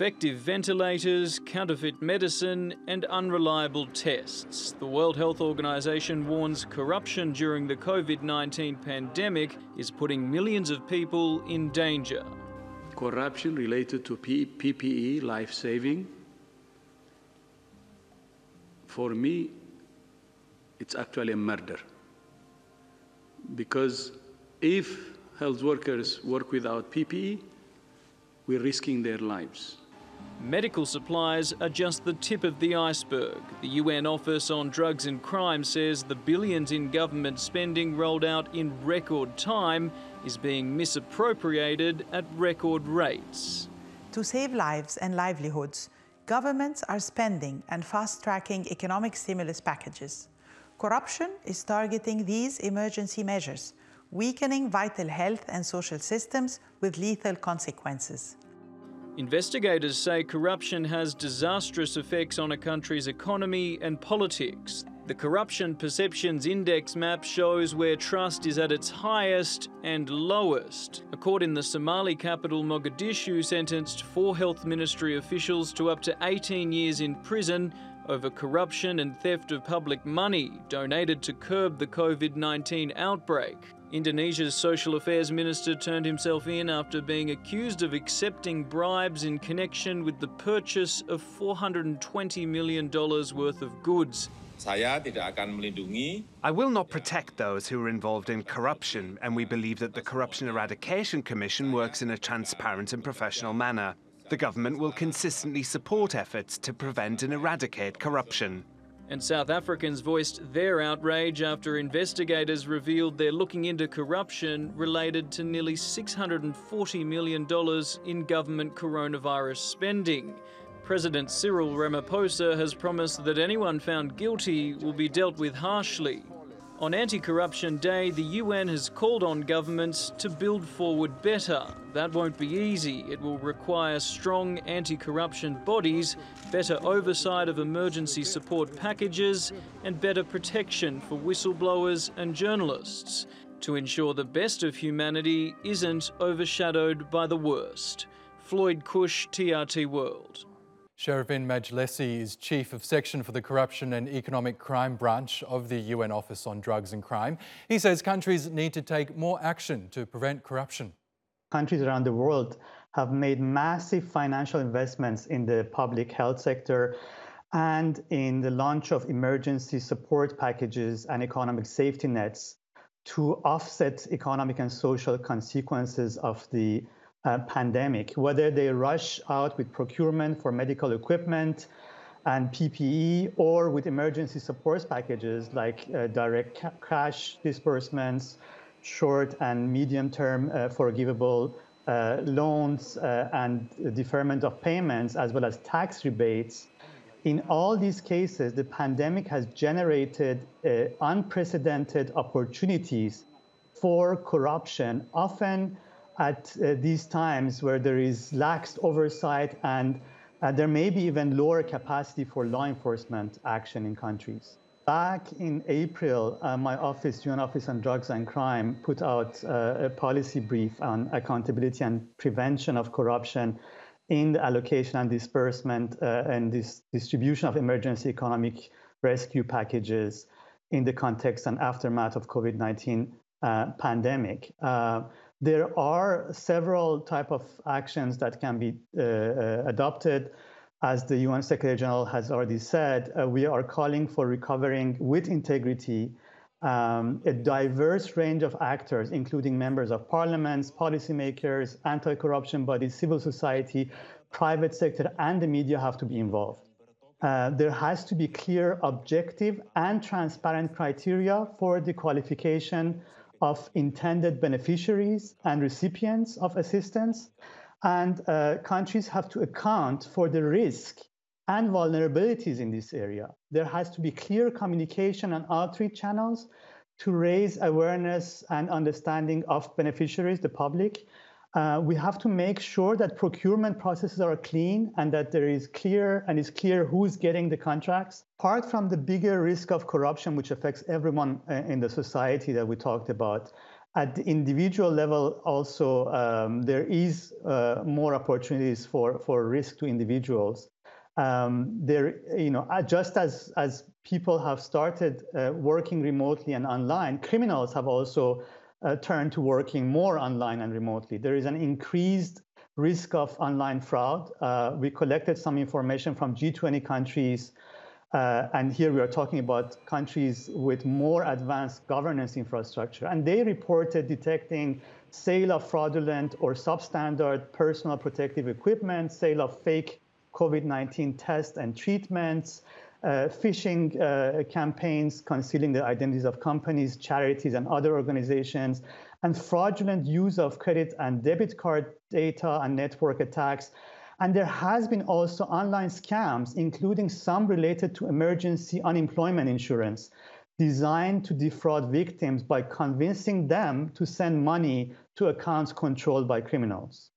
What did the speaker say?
defective ventilators, counterfeit medicine, and unreliable tests. The World Health Organization warns corruption during the COVID 19 pandemic is putting millions of people in danger. Corruption related to PPE, life saving, for me, it's actually a murder. Because if health workers work without PPE, we're risking their lives. Medical supplies are just the tip of the iceberg. The UN Office on Drugs and Crime says the billions in government spending rolled out in record time is being misappropriated at record rates. To save lives and livelihoods, governments are spending and fast tracking economic stimulus packages. Corruption is targeting these emergency measures, weakening vital health and social systems with lethal consequences. Investigators say corruption has disastrous effects on a country's economy and politics. The Corruption Perceptions Index map shows where trust is at its highest and lowest. A court in the Somali capital Mogadishu sentenced four health ministry officials to up to 18 years in prison over corruption and theft of public money donated to curb the COVID 19 outbreak. Indonesia's social affairs minister turned himself in after being accused of accepting bribes in connection with the purchase of $420 million worth of goods. Saya tidak akan melindungi. I will not protect those who are involved in corruption, and we believe that the Corruption Eradication Commission works in a transparent and professional manner. The government will consistently support efforts to prevent and eradicate corruption. And South Africans voiced their outrage after investigators revealed they're looking into corruption related to nearly $640 million in government coronavirus spending. President Cyril Ramaphosa has promised that anyone found guilty will be dealt with harshly. On Anti Corruption Day, the UN has called on governments to build forward better. That won't be easy. It will require strong anti corruption bodies, better oversight of emergency support packages, and better protection for whistleblowers and journalists to ensure the best of humanity isn't overshadowed by the worst. Floyd Cush, TRT World. Shervin Majlessi is Chief of Section for the Corruption and Economic Crime Branch of the UN Office on Drugs and Crime. He says countries need to take more action to prevent corruption. Countries around the world have made massive financial investments in the public health sector and in the launch of emergency support packages and economic safety nets to offset economic and social consequences of the uh, pandemic, whether they rush out with procurement for medical equipment and PPE or with emergency support packages like uh, direct ca- cash disbursements, short and medium term uh, forgivable uh, loans uh, and deferment of payments, as well as tax rebates. In all these cases, the pandemic has generated unprecedented opportunities for corruption, often at uh, these times where there is lax oversight and uh, there may be even lower capacity for law enforcement action in countries. Back in April, uh, my office, UN Office on Drugs and Crime, put out uh, a policy brief on accountability and prevention of corruption in the allocation and disbursement uh, and this distribution of emergency economic rescue packages in the context and aftermath of COVID-19 uh, pandemic there are several type of actions that can be uh, uh adopted. As the UN Secretary General has already said, uh, we are calling for recovering with integrity um, a diverse range of actors, including members of parliaments, policymakers, anti-corruption bodies, civil society, private sector, and the media have to be involved. Uh, there has to be clear, objective, and transparent criteria for the qualification of intended beneficiaries and recipients of assistance. And uh, countries have to account for the risk and vulnerabilities in this area. There has to be clear communication and outreach channels to raise awareness and understanding of beneficiaries, the public, uh, we have to make sure that procurement processes are clean and that there is clear and is clear who's getting the contracts. Apart from the bigger risk of corruption, which affects everyone uh, in the society that we talked about, At the individual level, also, um, there is uh, more opportunities for, for risk to individuals. Um, there, you know, uh, just as, as people have started uh, working remotely and online, criminals have also uh, turned to working more online and remotely. There is an increased risk of online fraud. Uh, we collected some information from G20 countries, uh, and here we are talking about countries with more advanced governance infrastructure. And they reported detecting sale of fraudulent or substandard personal protective equipment, sale of fake COVID-19 tests and treatments, phishing uh, campaigns concealing the identities of companies, charities, and other organizations, and fraudulent use of credit and debit card data and network attacks. And there has been also online scams, including some related to emergency unemployment insurance, designed to defraud victims by convincing them to send money to accounts controlled by criminals.